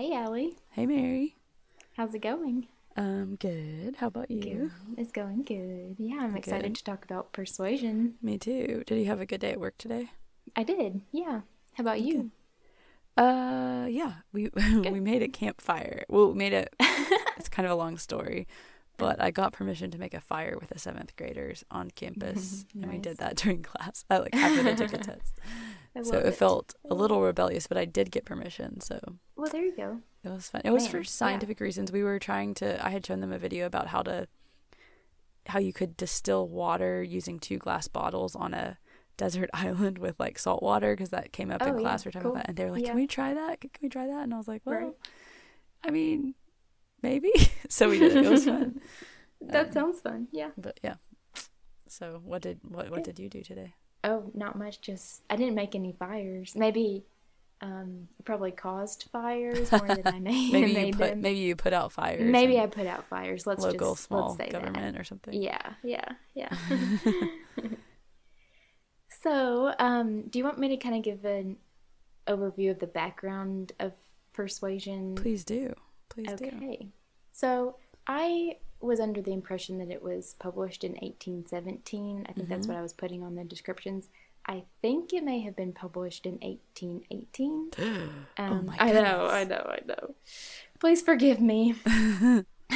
Hey, Allie. Hey, Mary. How's it going? Um, good. How about you? Good. It's going good. Yeah, I'm excited Good. to talk about persuasion. Me too. Did you have a good day at work today? I did. Yeah. How about you? Uh, yeah. We we made a campfire. Well, we made it. it's kind of a long story, but I got permission to make a fire with the seventh graders on campus, and we did that during class. I like after they took a test. So love it, felt a little rebellious, but I did get permission, so Well, there you go. it was fun. It was Man, for yeah. scientific reasons. We were trying to. I had shown them a video about how to, how you could distill water using two glass bottles on a desert island with like salt water because that came up Oh, in yeah, class. We're talking cool. about that, and they were like, Yeah. "Can we try that? Can we try that?" And I was like, "Well, Right. I mean, maybe." so we did. It. It was fun. That Um, sounds fun. Yeah. But yeah. So what did what what did you do today? Oh, not much. Just I didn't make any fires. Maybe, um, probably caused fires more than I made. Maybe you made put them. maybe you put out fires. Maybe I put out fires. Let's local just small let's government or something. Yeah. Yeah. Yeah. so, um, do you want me to kind of give an overview of the background of persuasion? Please do. Please do. Okay. So I was under the impression that it was published in 1817. I think that's Mm-hmm. what I was putting on the descriptions. I think it may have been published in 1818. Um, my I know, I know, I know. Please forgive me.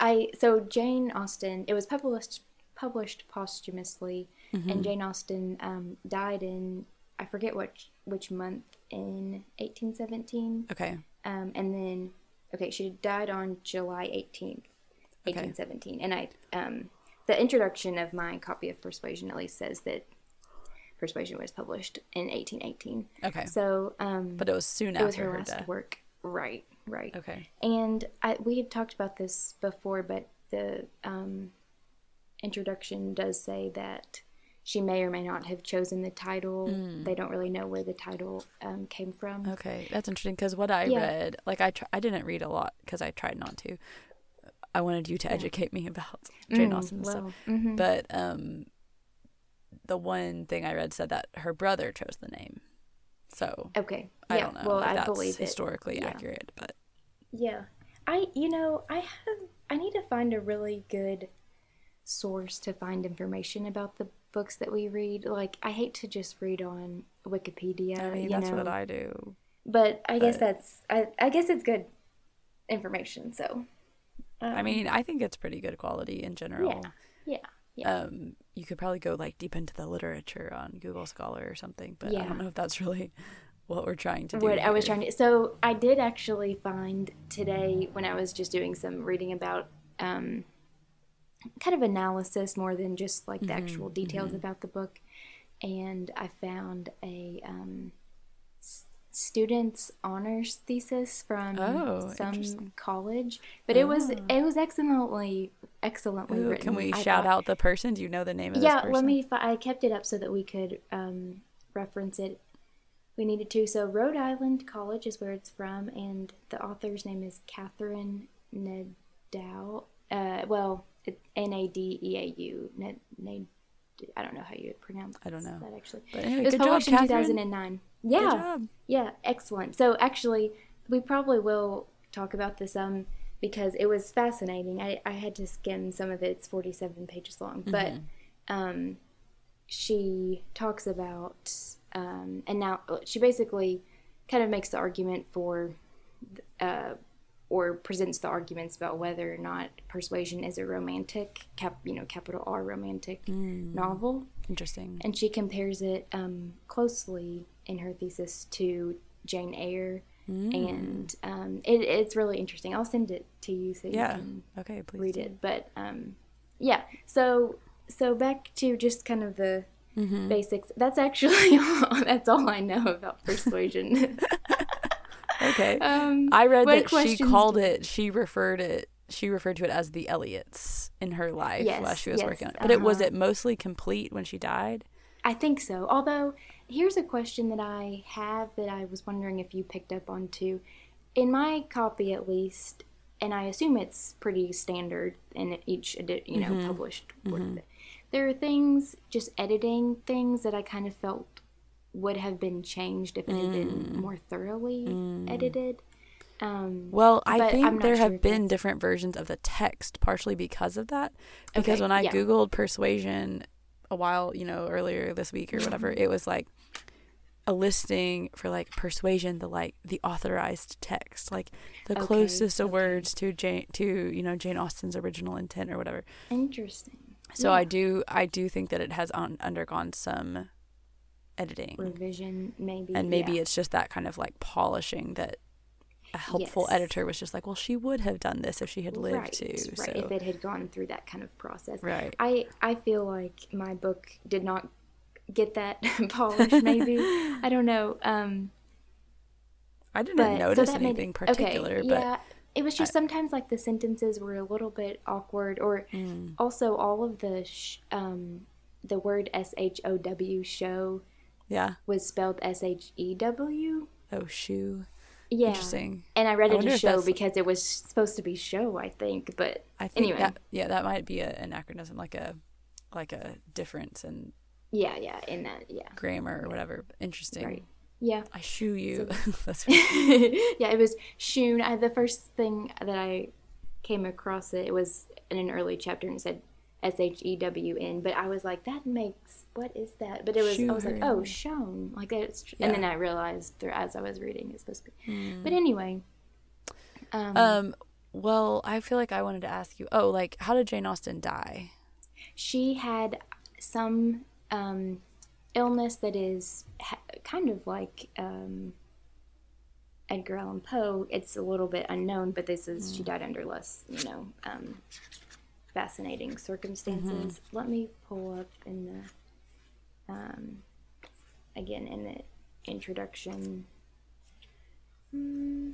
I so Jane Austen. It was published published posthumously, Mm-hmm. and Jane Austen um, died in I forget which which month in 1817. Okay. Um, and then, okay, she died on July 18th, 1817. And I, um, the introduction of my copy of Persuasion at least says that Persuasion was published in 1818. Okay. So, um, But it was soon it was after her her last death. work. Right, right. Okay. And I, we had talked about this before, but the um, introduction does say that she may or may not have chosen the title. Hmm. They don't really know where the title um, came from. Okay, that's interesting because what I Yeah. read, like I, tr- I didn't read a lot because I tried not to. I wanted you to educate me about Jane Mm, Austen and stuff. well, mhm. But um, the one thing I read said that her brother chose the name. So Okay. I yeah. don't know Well, I that's believe it. historically Yeah. accurate, but Yeah. I you know, I have I need to find a really good source to find information about the books that we read. Like I hate to just read on Wikipedia, I mean you that's know. what I do. but I guess that's I I guess it's good information, so I um, mean, I think it's pretty good quality in general. yeah. Yeah. Um, you could probably go like deep into the literature on Google Scholar or something, but I don't know if that's really what we're trying to do. what I was trying to. So I did actually find today when I was just doing some reading about um, kind of analysis more than just like the Mm-hmm, actual details about the book, and I found a um, s- student's honors thesis from Oh, some college, but it was Oh. it was excellently excellently Ooh, written. can we I shout thought. out the person? Do you know the name of Yeah, let me. I kept it up so that we could um, reference it. We needed to. So Rhode Island College is where it's from, and the author's name is Catherine Nadeau. Uh, well, N A D E A U. I don't know how you pronounce. I don't know. that actually. But anyway, it was good job, published in 2009. Yeah, Good job. yeah, excellent. So actually, we probably will talk about this um because it was fascinating. I, I had to skim some of it. It's 47 pages long, but um, she talks about um, and now she basically kind of makes the argument for uh, or presents the arguments about whether or not Persuasion is a romantic cap you know capital R romantic novel Interesting. and she compares it um, closely in her thesis to Jane Eyre, Mm. and um, it, it's really interesting. I'll send it to you so Yeah. you can Okay, please read do. it. But um, yeah, so so back to just kind of the Mm-hmm. basics. That's actually all, that's all I know about persuasion. Okay. um, I read that she called it. She referred it. She referred to it as the Elliots in her life while she was yes, working on it. But it was uh-huh. it mostly complete when she died. I think so. Although, here's a question that I have that I was wondering if you picked up on too. In my copy, at least, and I assume it's pretty standard in each you know published work. There are things, just editing things that I kind of felt would have been changed if it had been mm. more thoroughly mm. edited. Um, Well, I think there sure have been different versions of the text, partially because of that. Because Okay, when I yeah. googled persuasion a while, you know, earlier this week or whatever, mm-hmm. it was like a listing for like persuasion, the like the authorized text, like the Okay, closest of okay. words to Jane to you know Jane Austen's original intent or whatever. interesting. So Yeah. I do I do think that it has un- undergone some editing, revision maybe and maybe yeah. it's just that kind of like polishing that a helpful Yes. editor was just like, well, she would have done this if she had lived right, to. right So if it had gone through that kind of process right. i i feel like my book did not get that polish maybe i don't know um I didn't but notice so that made- anything particular, okay, but yeah it was just sometimes like the sentences were a little bit awkward or Mm. also all of the sh- um the word s-h-o-w show yeah. was spelled s-h-e-w Oh, shoe. yeah Interesting. and i read I it as show because it was supposed to be show i think but I think Anyway. that yeah, that might be a, an anachronism, like a like a difference in yeah yeah in that yeah grammar or whatever. Interesting. Right. yeah I shoe you. That's yeah, it was Shun. I, the first thing that I came across it, it was in an early chapter and it said S H E W N, but I was like, that makes what is that? But it was I was like, oh, shown like that's, Yeah. and then I realized through as I was reading it's supposed to be. But anyway, um, um. Well, I feel like I wanted to ask you. Oh, like how did Jane Austen die? she had some um, illness that is ha- kind of like um, Edgar Allan Poe. It's a little bit unknown, but this is she died under less, you know, um, fascinating circumstances. Let me pull up in the um, again in the introduction. Hmm.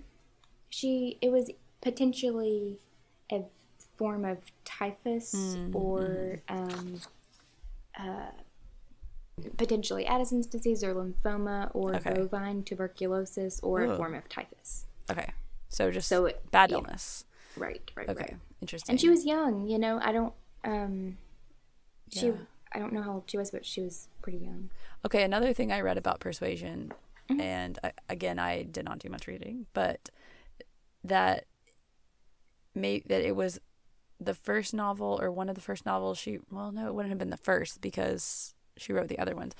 she it was potentially a form of typhus or um, uh, potentially Addison's disease or lymphoma or Okay. bovine tuberculosis or Oh. a form of typhus. Okay, so just So it- bad illness. Right, right, Okay, right. interesting. And she was young, you know. I don't. Um, she. Yeah. I don't know how old she was, but she was pretty young. Okay, another thing I read about persuasion, Mm-hmm. and I, again, I did not do much reading, but that may that it was the first novel or one of the first novels she. Well, no, it wouldn't have been the first because she wrote the other ones,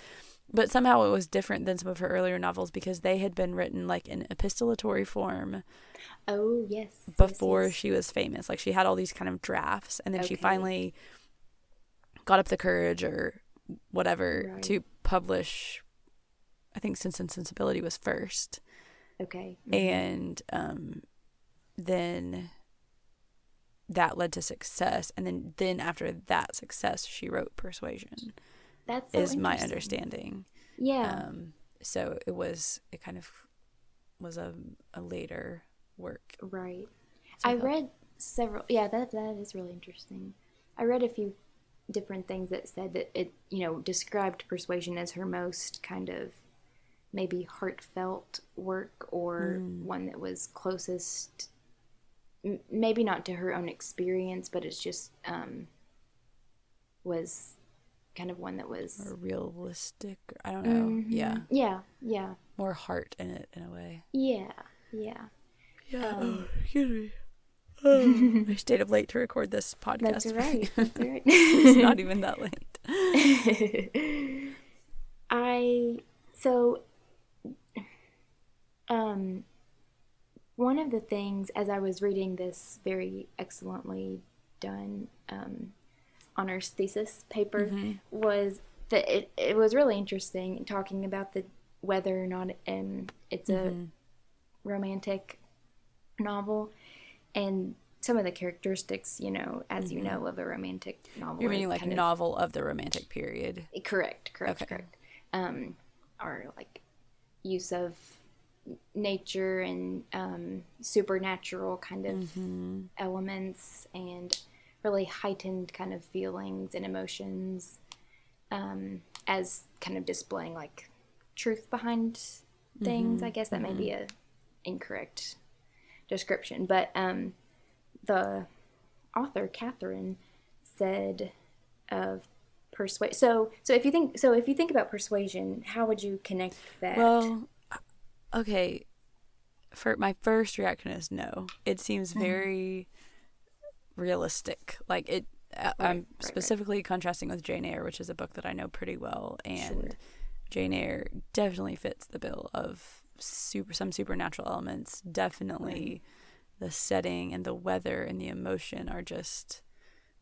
but somehow it was different than some of her earlier novels because they had been written like in epistolatory form Oh yes. yes, before yes. she was famous. Like she had all these kind of drafts, and then she finally got up the courage or whatever Right. to publish. I think Sense and Sensibility was first, Okay. mhm. and um, then that led to success, and then then after that success, she wrote Persuasion. That's so is my understanding. Yeah. Um, so it was it kind of was a a later work. Right. So I thought- read several. Yeah, that that is really interesting. I read a few different things that said that it, you know, described persuasion as her most kind of maybe heartfelt work or Hmm. one that was closest, m- maybe not to her own experience, but it's just um, was kind of one that was or realistic. I don't know. Yeah, Mhm. yeah, yeah, more heart in it in a way. yeah, yeah. Yeah. Um, excuse me. Oh, I stayed up late to record this podcast. That's right. That's right. it's not even that late. I so um one of the things as I was reading this very excellently done um, honors thesis paper was that it, it was really interesting talking about the whether or not um, it's a romantic novel and some of the characteristics you know as you know of a romantic novel You're meaning like of- novel of the romantic period. Correct, correct, Okay. correct. Um, or like use of nature and um, supernatural kind of Mm-hmm. elements and really heightened kind of feelings and emotions um, as kind of displaying like truth behind things. Mm-hmm. I guess that may be a incorrect description, but um, the author Catherine said of persuade. So so if you think so if you think about persuasion, how would you connect that? Well, okay. for my first reaction is no. It seems Mm-hmm. Realistic. Like it uh, I- I'm right, right. specifically contrasting with Jane Eyre, which is a book that I know pretty well and Sure. Jane Eyre definitely fits the bill of super some supernatural elements. Definitely the setting and the weather and the emotion are just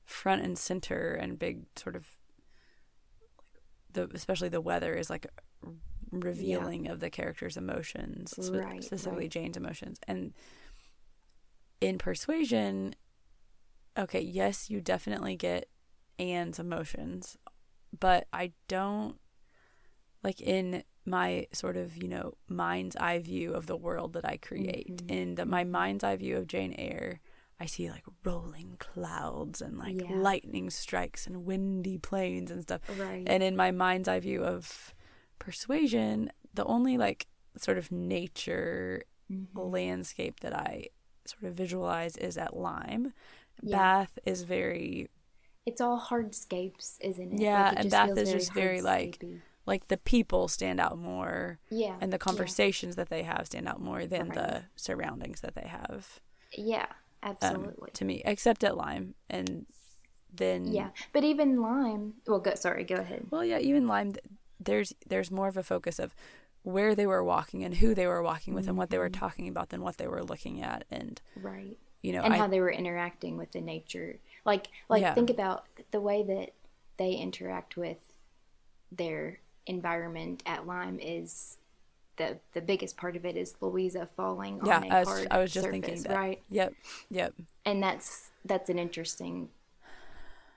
front and center and big sort of the especially the weather is like revealing of the character's emotions Right, specifically right. Jane's emotions and in persuasion okay yes you definitely get Anne's emotions but I don't like in my sort of you know mind's eye view of the world that I create Mhm. in the, my mind's eye view of Jane Eyre I see like rolling clouds and like Yeah. lightning strikes and windy plains and stuff Right. and in my mind's eye view of persuasion the only like sort of nature Mhm. landscape that I sort of visualize is at Lyme Yeah. Bath is very It's all hardscapes, isn't it? Yeah, Like, it and Bath is just very, like, like the people stand out more yeah, and the conversations that they have stand out more than Right. the surroundings that they have yeah, um, absolutely. to me except at Lyme, and then yeah, but even Lyme. Well, go. Sorry, go ahead. well yeah even Lyme. there's there's more of a focus of where they were walking and who they were walking with and what they were talking about than what they were looking at and Right. You know and I how they were interacting with the nature. Like, like Yeah. think about the way that they interact with their environment at Lyme is the the biggest part of it is Louisa falling yeah on a I was, hard I was just surface, thinking that right? yep yep And that's that's an interesting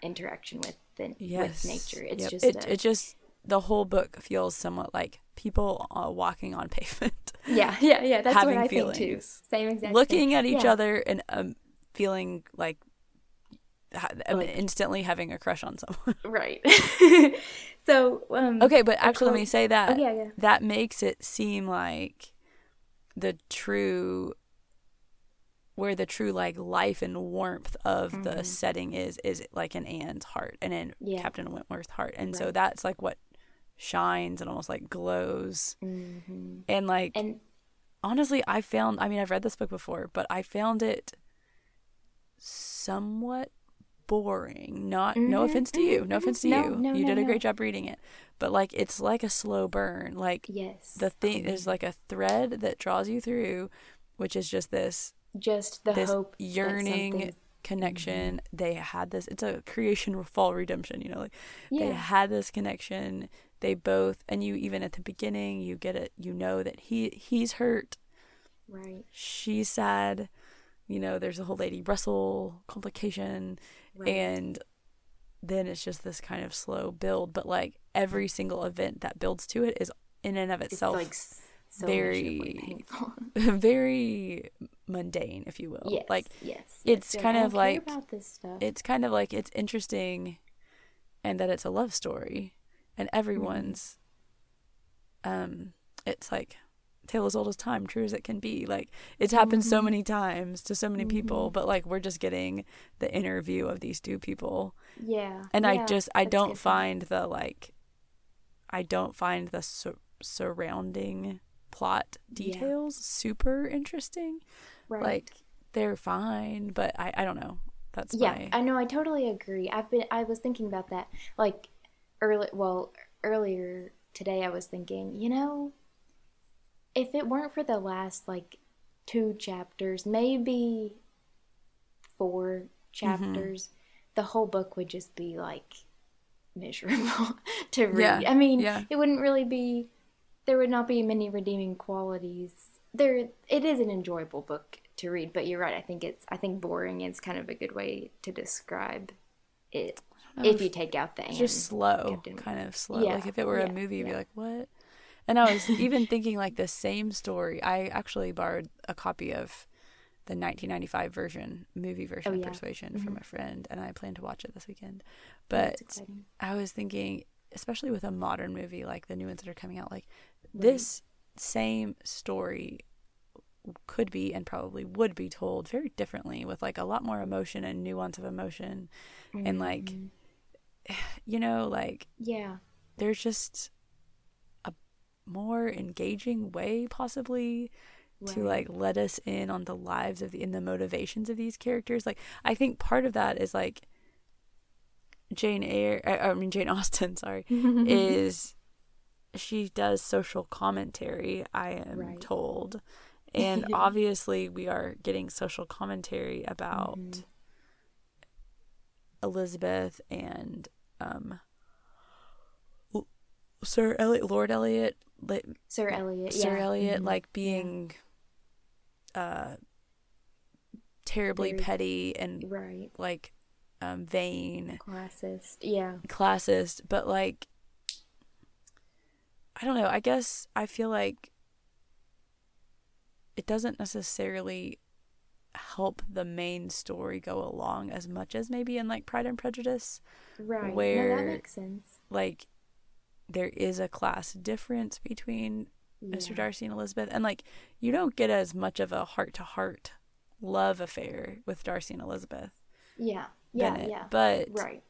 interaction with the yes with nature. It's Yep. just it, a, it just the whole book feels somewhat like people uh, walking on pavement yeah, yeah, yeah. That's having what I think too. Same exact. looking thing. at each Yeah. other and um, feeling like, ha- Like- instantly having a crush on someone. Right. so um. okay, but actually, let me say that Oh yeah, yeah. that makes it seem like the true where the true like life and warmth of the Mhm. setting is is like in Anne's heart and in Yeah. Captain Wentworth's heart. And so that's like what shines and almost like glows. hmm And like And honestly, I found I mean, I've read this book before, but I found it somewhat boring. Not no Mhm, offense to you. No mhm, offense to no, you. no, you no, did a no. great job reading it. But like it's like a slow burn. Like yes, the thing there's like a thread that draws you through, which is just this just the this hope, yearning connection. They had this it's a creation fall redemption, you know, like they had this connection. They both and you even at the beginning you get it you know that he he's hurt, right, she's sad. You know, there's a whole Lady Russell complication right. and then it's just this kind of slow build, but like every single event that builds to it is in and of it's itself like so very- painful. very mundane, if you will. yes, Like yes, it's yes. kind of like- about this stuff. it's kind of like it's interesting and that it's a love story and everyone's um it's like tale as old as time true as it can be like it's happened so Mhm. many times to so many people Mhm. but like we're just getting the interview of these two people yeah, and i just i don't find the like i don't find the sur- surrounding plot Yeah. details super interesting right. like they're fine but i i don't know that's yeah my i know i totally agree i've been i was thinking about that like early well earlier today i was thinking you know if it weren't for the last like two chapters maybe four mm-hmm. chapters the whole book would just be like miserable to read. Yeah, i mean yeah. it wouldn't really be there would not be many redeeming qualities. There it is an enjoyable book to read but you're right i think it's i think boring is kind of a good way to describe it. I don't know if you take out the just slow, kind of slow. Yeah, Like if it were a movie, you'd be like, "What?" And I was even thinking like the same story. I actually borrowed a copy of the 1995 version, movie version Oh, of yeah. Persuasion from a friend, and I plan to watch it this weekend. Oh, But. I was thinking, especially with a modern movie like the new ones that are coming out, like Right. this same story could be and probably would be told very differently with like a lot more emotion and nuance of emotion and like Mhm. you know like yeah there's just a more engaging way possibly to like let us in on the lives of the in the motivations of these characters. Like I think part of that is like Jane Eyre, I mean Jane Austen, sorry, is she does social commentary, I am right. told. And obviously we are getting social commentary about mm-hmm. Elizabeth and um Sir Elliot, Lord Elliot Sir Elliot, Sir yeah. Elliot mm-hmm. like being uh terribly Very, petty and right. like um, vain, classist, yeah, classist. But like, I don't know. I guess I feel like it doesn't necessarily help the main story go along as much as maybe in like Pride and Prejudice, right? Where no, that makes sense. Like, there is a class difference between yeah. Mr. Darcy and Elizabeth, and like you don't get as much of a heart to heart love affair with Darcy and Elizabeth. Yeah yeah, Bennet. Yeah. But right.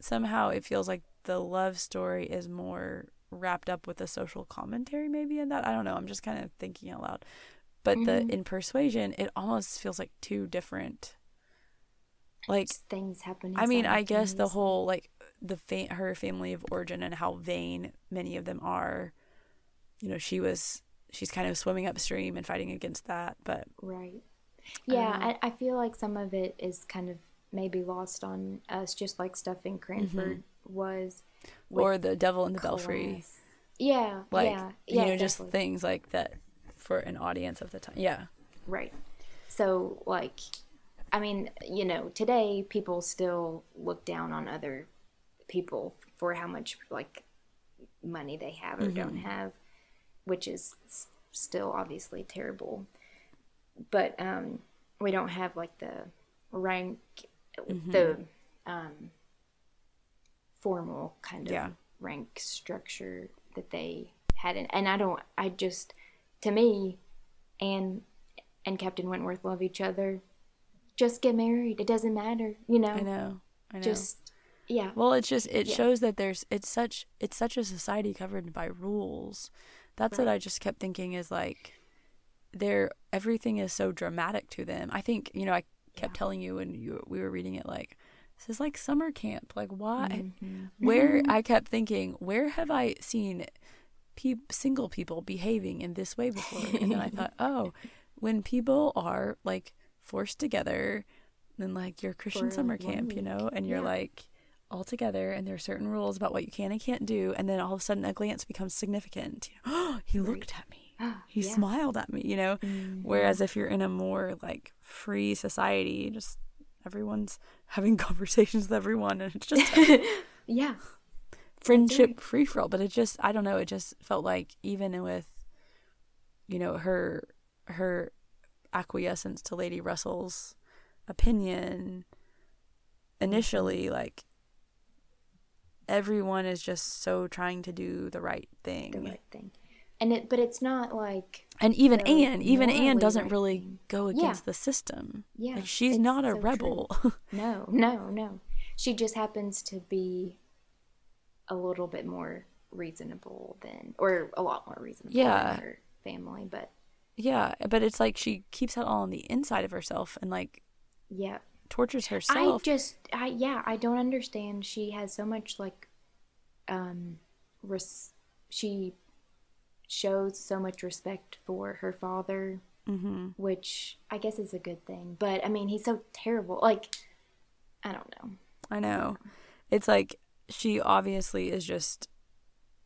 somehow it feels like the love story is more wrapped up with a social commentary maybe in that. I don't know. I'm just kind of thinking out loud. But mm-hmm. the in persuasion, it almost feels like two different like Just things happening. I mean, I guess the whole like the fa- her family of origin and how vain many of them are. You know, she was she's kind of swimming upstream and fighting against that, but right. Yeah, I, I, feel like some of it is kind of maybe lost on us, just like stuff in Cranford mm-hmm. was. Or the Devil in the class. Belfry. Yeah, like yeah, you yeah, know, exactly. just things like that for an audience of the time. Yeah, right. So, like, I mean, you know, today people still look down on other people for how much like money they have or mm-hmm. don't have, which is still obviously terrible. But um, we don't have like the rank mm-hmm. the um, formal kind of yeah. rank structure that they had. And I don't, I just, to me, and and Captain Wentworth love each other. Just get married. It doesn't matter, you know. I know. I know. Just yeah. Well, it's just it yeah. shows that there's it's such it's such a society covered by rules. That's right. what I just kept thinking is like there everything is so dramatic to them. I think, you know, I kept yeah. telling you when you we were reading it like this is like summer camp like why mm-hmm. where i kept thinking where have i seen pe- single people behaving in this way before and then i thought oh when people are like forced together then like your christian For summer camp week. you know and you're yeah. like all together and there are certain rules about what you can and can't do and then all of a sudden a glance becomes significant you know, oh he looked at me he yeah. smiled at me, you know? Mm-hmm. Whereas if you're in a more like free society, just everyone's having conversations with everyone and it's just yeah. Friendship free for all, but it just I don't know, it just felt like even with you know, her her acquiescence to Lady Russell's opinion initially mm-hmm. like everyone is just so trying to do the right thing. The right thing and it but it's not like and even Anne even Anne doesn't right really thing. go against yeah. the system yeah like she's not a so rebel no no no she just happens to be a little bit more reasonable than or a lot more reasonable yeah. than her family but yeah but it's like she keeps that all on the inside of herself and like yeah tortures herself i just i yeah i don't understand she has so much like um res- she shows so much respect for her father, mm-hmm. which I guess is a good thing. But I mean, he's so terrible. Like, I don't know. I know. It's like she obviously is just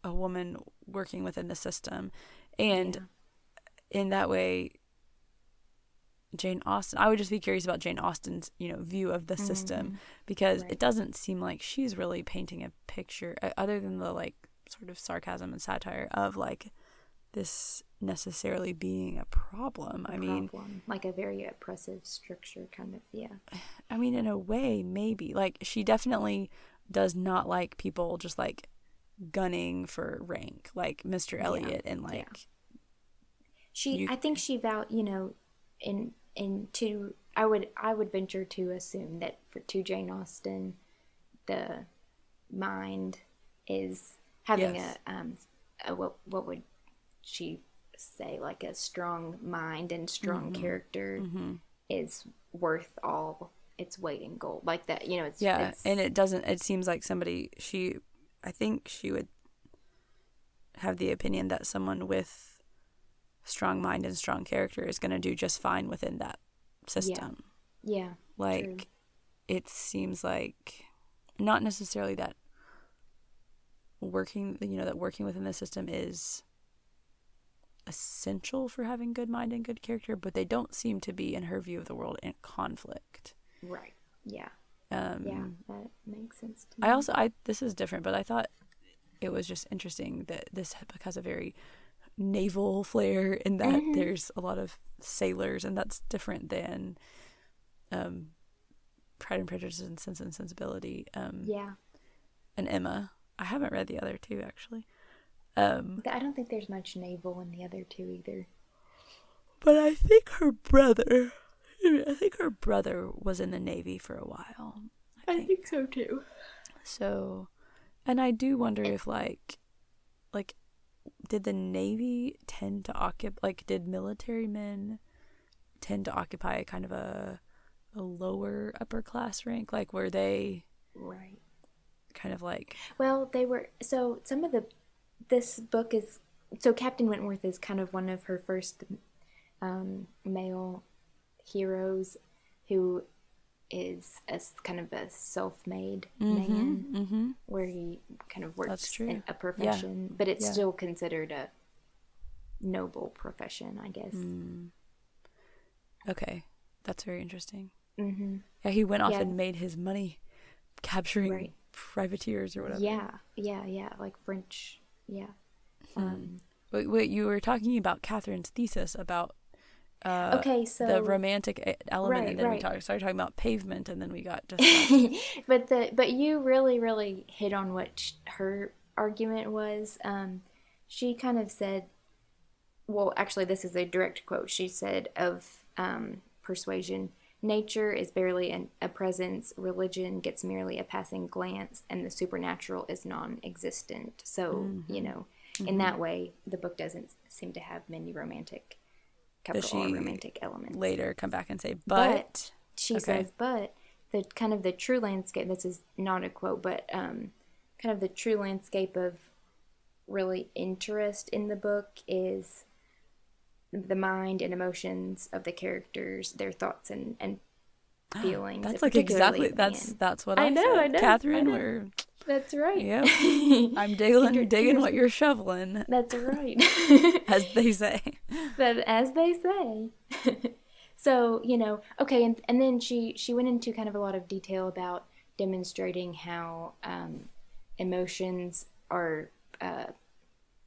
a woman working within the system. And yeah. in that way, Jane Austen, I would just be curious about Jane Austen's, you know, view of the mm-hmm. system because right. it doesn't seem like she's really painting a picture uh, other than the like sort of sarcasm and satire of like this necessarily being a problem. A I mean, problem. like a very oppressive structure, kind of. Yeah. I mean, in a way, maybe. Like, she definitely does not like people just like gunning for rank, like Mr. Elliot yeah. and like. Yeah. She, you, I think she vowed, you know, in in to I would I would venture to assume that for to Jane Austen, the mind is having yes. a um a, what what would she say like a strong mind and strong Mm-hmm. character is worth all its weight in gold. Like that, you know. It's Yeah, it's, and it doesn't. It seems like somebody she, I think she would have the opinion that someone with strong mind and strong character is going to do just fine within that system. yeah, like true. it seems like not necessarily that working, you know, that working within the system is essential for having good mind and good character, but they don't seem to be, in her view of the world, in conflict. Right. Yeah, Um, yeah, that makes sense to me. I also I this is different, but I thought it was just interesting that this book has a very naval flair in that Mhm. there's a lot of sailors, and that's different than um, Pride and Prejudice and Sense and Sensibility. Um, yeah, and Emma. I haven't read the other two actually, um, I don't think there's much naval in the other two either. but I think her brother. I think her brother was in the navy for a while. I think so too. So, and I do wonder if like, like, did the Navy tend to occupy, like, did military men tend to occupy kind of a, a lower upper class rank? Like, were they Right. kind of like, Well, they were so some of the this book is so Captain Wentworth is kind of one of her first um, male heroes who is a kind of a self-made man mm-hmm. where he kind of works in a profession, but it's Yeah. still considered a noble profession, I guess. Mm. okay, that's very interesting. hmm Yeah, he went off Yeah. and made his money capturing Right. privateers or whatever. Yeah, yeah, yeah, like French. Yeah. Hmm. Um, Wait, wait, you were talking about Catherine's thesis about uh, okay, so the romantic element, Right, and then we right. talked, started talking about pavement, and then we got just but the but you really really hit on what sh- her argument was. Um, she kind of said, well, actually, this is a direct quote. She said of um, persuasion. Nature is barely an, a presence. Religion gets merely a passing glance, and the supernatural is non-existent. So you know, in that way, the book doesn't seem to have many romantic, capital R romantic elements later come back and say, but, but she Okay. says, but the kind of the true landscape. This is not a quote, but um, kind of the true landscape of really interest in the book is the mind and emotions of the characters, their thoughts and and feelings. that's like exactly that's that's what I I, know, said. I know, Catherine. I know. We're That's right. Yep. I'm digging digging what you're shoveling, That's right. as they say. but as they say so you know okay and, and then she she went into kind of a lot of detail about demonstrating how um, emotions are uh,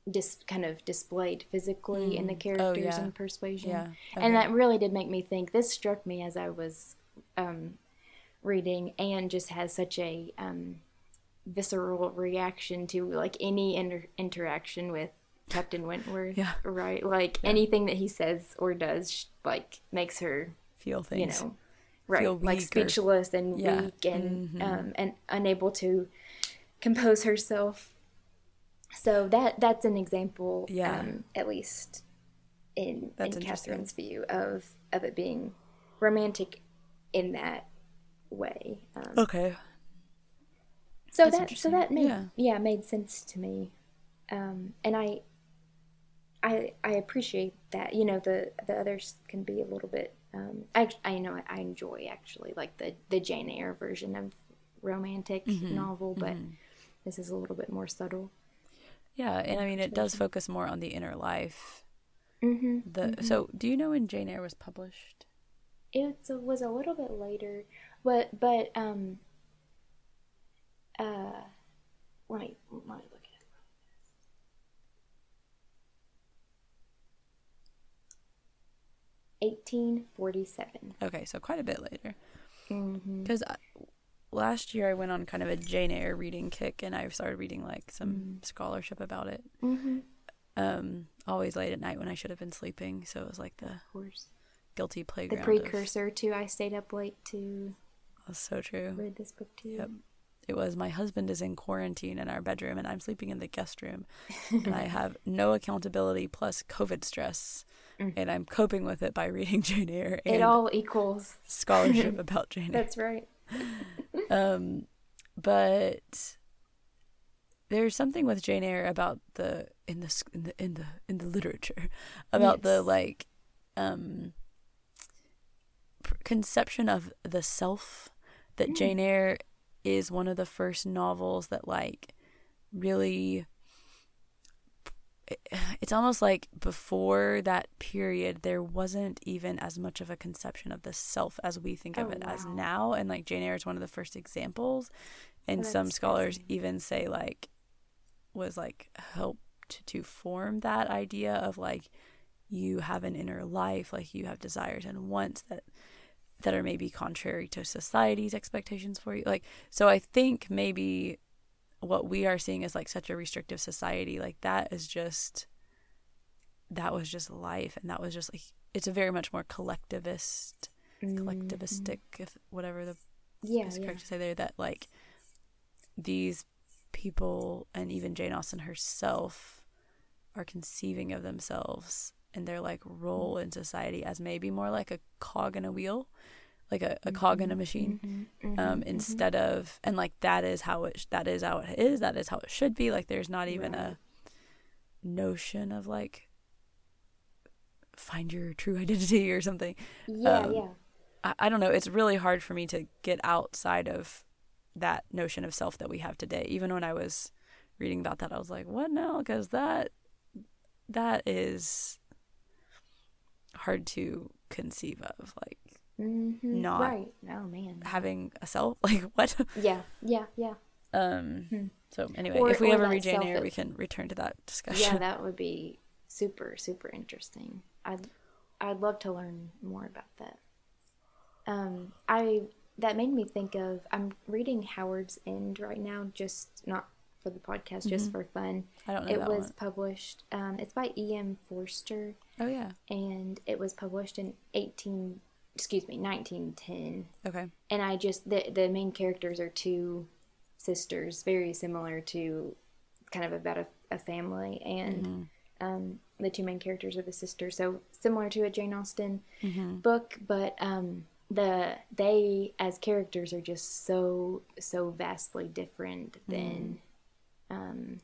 dis- kind of displayed physically in the characters yeah. and persuasion Yeah, and that really did make me think this struck me as i was um, reading and just has such a um, visceral reaction to like any inter- interaction with Captain Wentworth. Yeah. Right. Like anything that he says or does, like makes her, Feel things. you know, right, feel like or- speechless and Yeah. weak and Mhm. um, and unable to compose herself. So that that's an example, Yeah. um, at least in That's in. Catherine's view of of it being romantic in that way. Um, okay. So That's that so that made Yeah. yeah. made sense to me, um, and I I I appreciate that. You know the the others can be a little bit. Um, I I know I enjoy actually like the the Jane Eyre version of romantic Mm-hmm. novel, but this is a little bit more subtle. Yeah, and I mean it does focus more on the inner life. Mm-hmm. The so do you know when Jane Eyre was published? It was a little bit later, but but um. Uh, let me let me look at it. Eighteen forty-seven. Okay, so quite a bit later. Mm-hmm. Because last year I went on kind of a Jane Eyre reading kick, and I started reading like some Mm. scholarship about it. Mm-hmm. Um, always late at night when I should have been sleeping, so it was like the Of guilty The playground. of- precursor to I stayed up late to That's so true. read this book too. Yep. It was my husband is in quarantine in our bedroom and I'm sleeping in the guest room and I have no accountability plus COVID stress mm. and I'm coping with it by reading Jane Eyre. it all equals scholarship about Jane Eyre. That's right. um, but there's something with Jane Eyre about the in the in the in the in the literature about yes. the like um conception of the self that mm. Jane Eyre is one of the first novels that like really it's almost like before that period there wasn't even as much of a conception of the self as we think oh, of it wow. as now and like jane eyre is one of the first examples and oh, some scholars crazy. even say like was like helped to form that idea of like you have an inner life like you have desires and wants that that are maybe contrary to society's expectations for you like so i think maybe what we are seeing is like such a restrictive society like that is just that was just life and that was just like it's a very much more collectivist mm-hmm. collectivistic if whatever the yeah is correct yeah. to say there that like these people and even Jane Austen herself are conceiving of themselves and their like role in society as maybe more like a cog in a wheel like a, a cog in a mm-hmm. machine mm-hmm, mm-hmm, um, mm-hmm. instead of and like that is how it that is how it is that is how it should be like there's not even right. a notion of like find your true identity or something. Yeah um, yeah. I, I don't know it's really hard for me to get outside of that notion of self that we have today. Even when i was reading about that i was like what now? Because that that is hard to conceive of like mm-hmm. not right. Oh man, having a self like what? Yeah, yeah, yeah. Um. Hmm. So anyway, or, if we ever read Jane Eyre, we can return to that discussion. Yeah, that would be super super interesting. I'd I'd love to learn more about that. Um, I that made me think of I'm reading Howard's End right now, just not for the podcast, mm-hmm. just for fun. I don't know. It was one. published. Um, it's by E. M. Forster. Oh yeah. And it was published in eighteen excuse me, 1910. Okay. And I just the the main characters are two sisters, very similar to kind of about a, a family, and mm-hmm. um, the two main characters are the sisters, so similar to a Jane Austen mm-hmm. book, but um, the they as characters are just so so vastly different than, mm. um,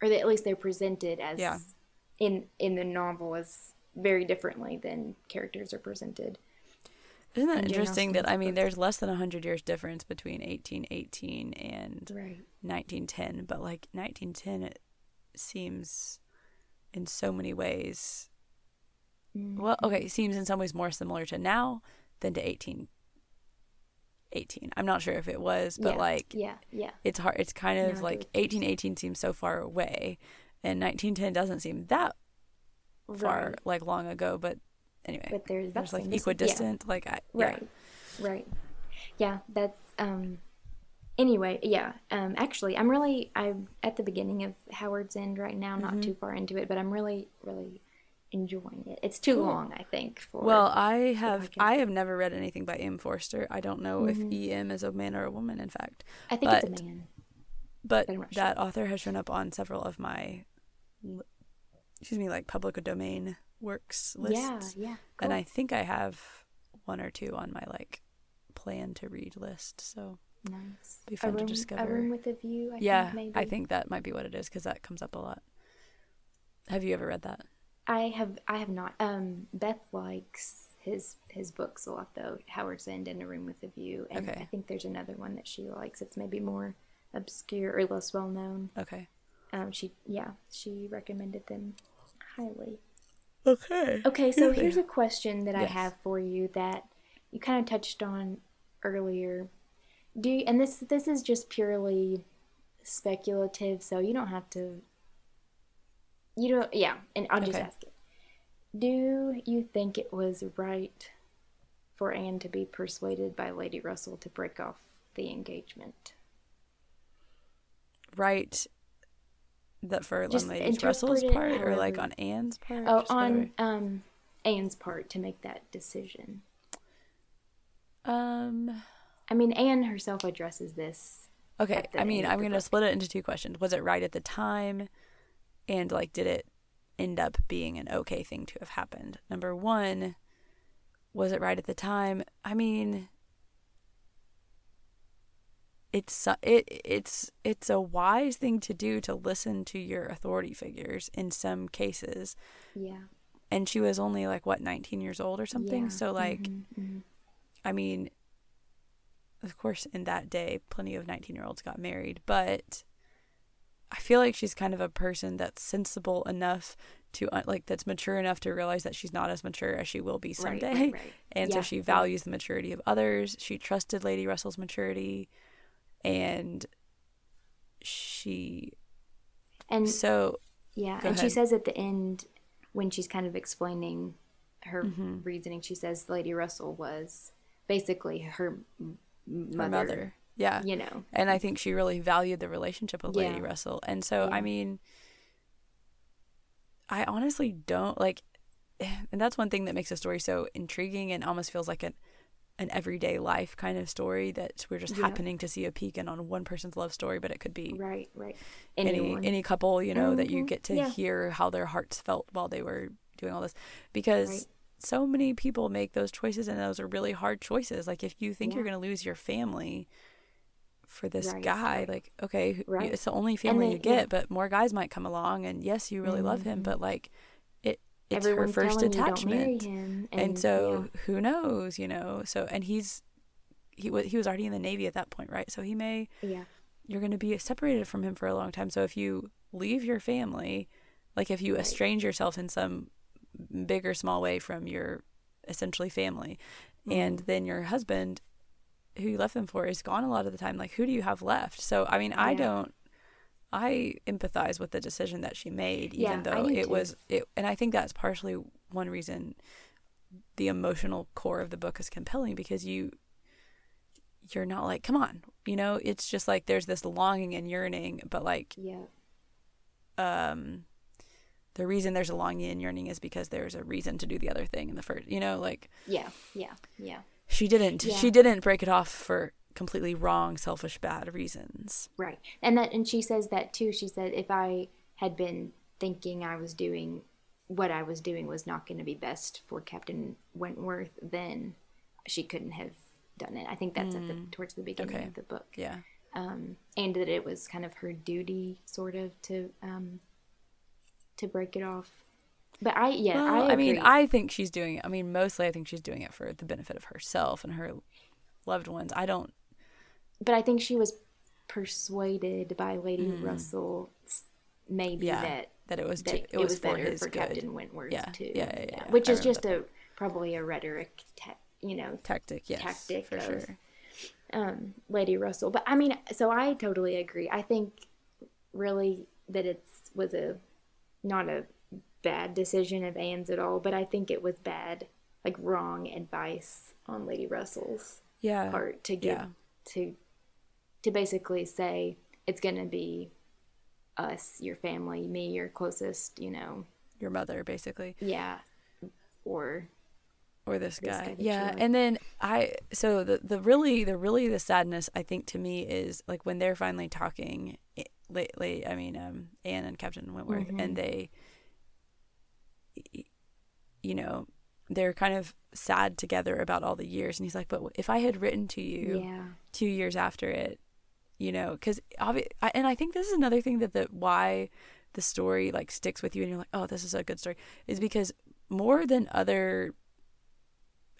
or at least they're presented as yeah. in in the novel as very differently than characters are presented. Isn't that interesting that I mean there's less than 100 years difference between 1818 and right. 1910 but like 1910 it seems in so many ways mm-hmm. well okay seems in some ways more similar to now than to 1818 I'm not sure if it was but yeah. like yeah yeah it's hard it's kind of no, like 1818 seems so far away and 1910 doesn't seem that far right. like long ago but anyway. But there's, there's like equidistant, yeah. like I, yeah. right, right, yeah. That's um. Anyway, yeah. Um. Actually, I'm really I'm at the beginning of Howard's End right now. Not mm-hmm. too far into it, but I'm really, really enjoying it. It's too cool. long, I think. For well, I have I have never read anything by M. Forster. I don't know mm-hmm. if E. M. is a man or a woman. In fact, I think but, it's a man. But that sure. author has shown up on several of my, excuse me, like public domain works lists. Yeah, yeah. Cool. And I think I have one or two on my like plan to read list. So nice. Be fun room, to discover. A room with a view. I yeah, think, maybe. I think that might be what it is because that comes up a lot. Have you ever read that? I have. I have not. Um, Beth likes his his books a lot though. Howard's End and A Room with a View, and okay. I think there's another one that she likes. It's maybe more obscure or less well known. Okay. Um, she yeah, she recommended them highly. Okay. Okay, so here's a question that yes. I have for you that you kind of touched on earlier. Do you, and this this is just purely speculative, so you don't have to you don't yeah, and I'll just okay. ask it. Do you think it was right for Anne to be persuaded by Lady Russell to break off the engagement? Right that for Just Lady Russell's part, however, or like on Anne's part? Oh, on um, Anne's part to make that decision. Um, I mean, Anne herself addresses this Okay, I mean, I'm going to split it into two questions. Was it right at the time? And, like, did it end up being an okay thing to have happened? Number one, was it right at the time? I mean, it's it it's it's a wise thing to do to listen to your authority figures in some cases. Yeah. And she was only like what 19 years old or something. Yeah. So like Mhm, mhm. I mean, of course, in that day, plenty of 19 year olds got married, but I feel like she's kind of a person that's sensible enough to, uh, like, that's mature enough to realize that she's not as mature as she will be someday. right, right. And so she values the maturity of others. She trusted Lady Russell's maturity. And she, And so, yeah, and she says at the end when she's kind of explaining her Mm-hmm. reasoning, she says Lady Russell was basically her m- mother. her mother. Yeah. You know. And I think she really valued the relationship with Lady Russell. And so, Yeah. I mean, I honestly don't like, and that's one thing that makes a story so intriguing and almost feels like an, an everyday life kind of story that we're just Yeah. happening to see a peek in on one person's love story, but it could be Right, right. any Anyone. any couple, you know, that you Mhm. get to Yeah. hear how their hearts felt while they were doing all this, because. Right. So many people make those choices, and those are really hard choices. Like, if you think you're going to lose your family, for this Right, guy right. like okay it's the only family they- you get yeah. but more guys might come along and yes you really love him Mhm. but like it's Everyone's her first telling you, "Don't marry attachment. him," and, so who knows you know? So and he's he was he was already in the navy at that point right? So he may yeah, yeah, you're going to be separated from him for a long time. So if you leave your family like if you Right. estrange yourself in some big or small way from your essentially family and Mm-hmm. then your husband who you left them for is gone a lot of the time like who do you have left? So i mean i don't i empathize with the decision that she made even I though it too. was it and i think that's partially one reason the emotional core of the book is compelling because you you're not like come on you know it's just like there's this longing and yearning but like yeah, um the reason there's a longing and yearning is because there's a reason to do the other thing in the first you know like yeah, yeah, yeah. she didn't Yeah. she didn't break it off for completely wrong selfish bad reasons Right. And that and she says that too. She said if I had been thinking I was doing what I was doing was not going to be best for Captain Wentworth, then she couldn't have done it. I think that's at the towards the beginning Mm. Okay. of the book. yeah Um and that it was kind of her duty sort of to um to break it off. But I yeah, well, I, I, mean i think she's doing it i mean mostly i think she's doing it for the benefit of herself and her loved ones i don't but I think she was persuaded by Lady Russell maybe Mm. Yeah, that that it was that it, it was, was better for good Captain Wentworth Yeah, too. yeah, yeah, yeah. Which I is just a probably a rhetoric, ta- you know, tactic yes tactic for of- sure um, Lady Russell. But I mean, so I totally agree. I think really that it's was a not a bad decision of Anne's at all, but I think it was bad, like wrong advice on Lady Russell's yeah part to give to to basically say it's going to be us, your family, me, your closest, you know, your mother basically yeah, or or this This guy. guy yeah, like. and then I so the the really the really the sadness I think to me is like when they're finally talking lately. I mean, um, Anne and Captain Wentworth, Mm-hmm. and they, you know, they're kind of sad together about all the years, and he's like, "But if I had written to you yeah, two years after it, you know, because obvi- I, and I think this is another thing that the why the story like sticks with you, and you're like, oh, this is a good story, is because more than other,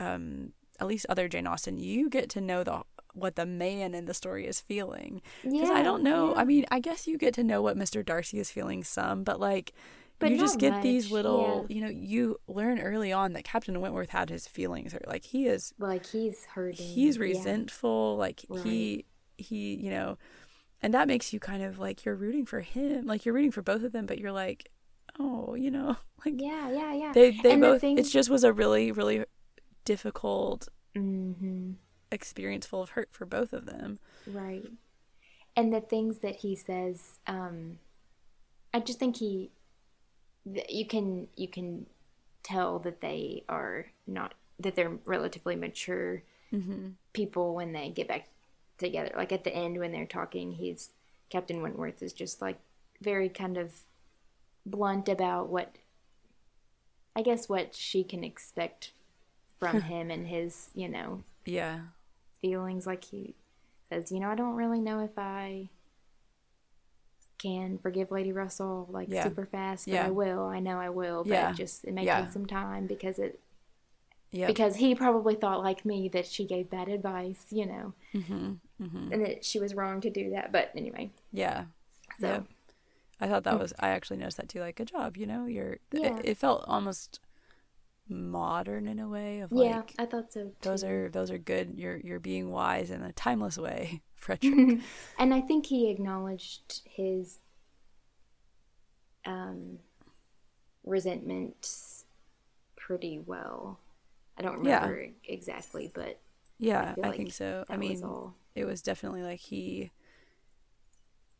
um, at least other Jane Austen, you get to know the what the man in the story is feeling. Because I don't know. yeah. I mean, I guess you get to know what Mr. Darcy is feeling some, but like. But you just get these little, yeah. you know, you learn early on that Captain Wentworth had his feelings, or like he is like he's hurting. he's yeah. resentful like Right. he he you know and that makes you kind of like you're rooting for him like you're rooting for both of them but you're like oh you know like Yeah, yeah, yeah. they they And the both thing- it just was a really really difficult mm-hmm. experience full of hurt for both of them Right. And the things that he says, um, I just think he, th- you can you can tell that they are not that they're relatively mature mm-hmm. people when they get back together. Like at the end when they're talking, he's Captain Wentworth is just like very kind of blunt about what I guess what she can expect from him and his, you know, Yeah. feelings. Like he says, you know, I don't really know if I can forgive Lady Russell like Yeah. super fast, but Yeah. I will. I know I will, but Yeah. it just it may take some time because it Yeah. because he probably thought like me that she gave bad advice, you know, hmm hmm and that she was wrong to do that. But anyway, Yeah. so Yep. I thought that was. I actually noticed that too. Like, good job. You know, you're. Yeah. It, it felt almost modern in a way of like. yeah, I thought so. Too. those are those are good. You're you're being wise in a timeless way, Frederick. and I think he acknowledged his um, resentment pretty well. I don't Yeah. remember exactly, but yeah, I, like think so. I that was mean, all. it was definitely like he.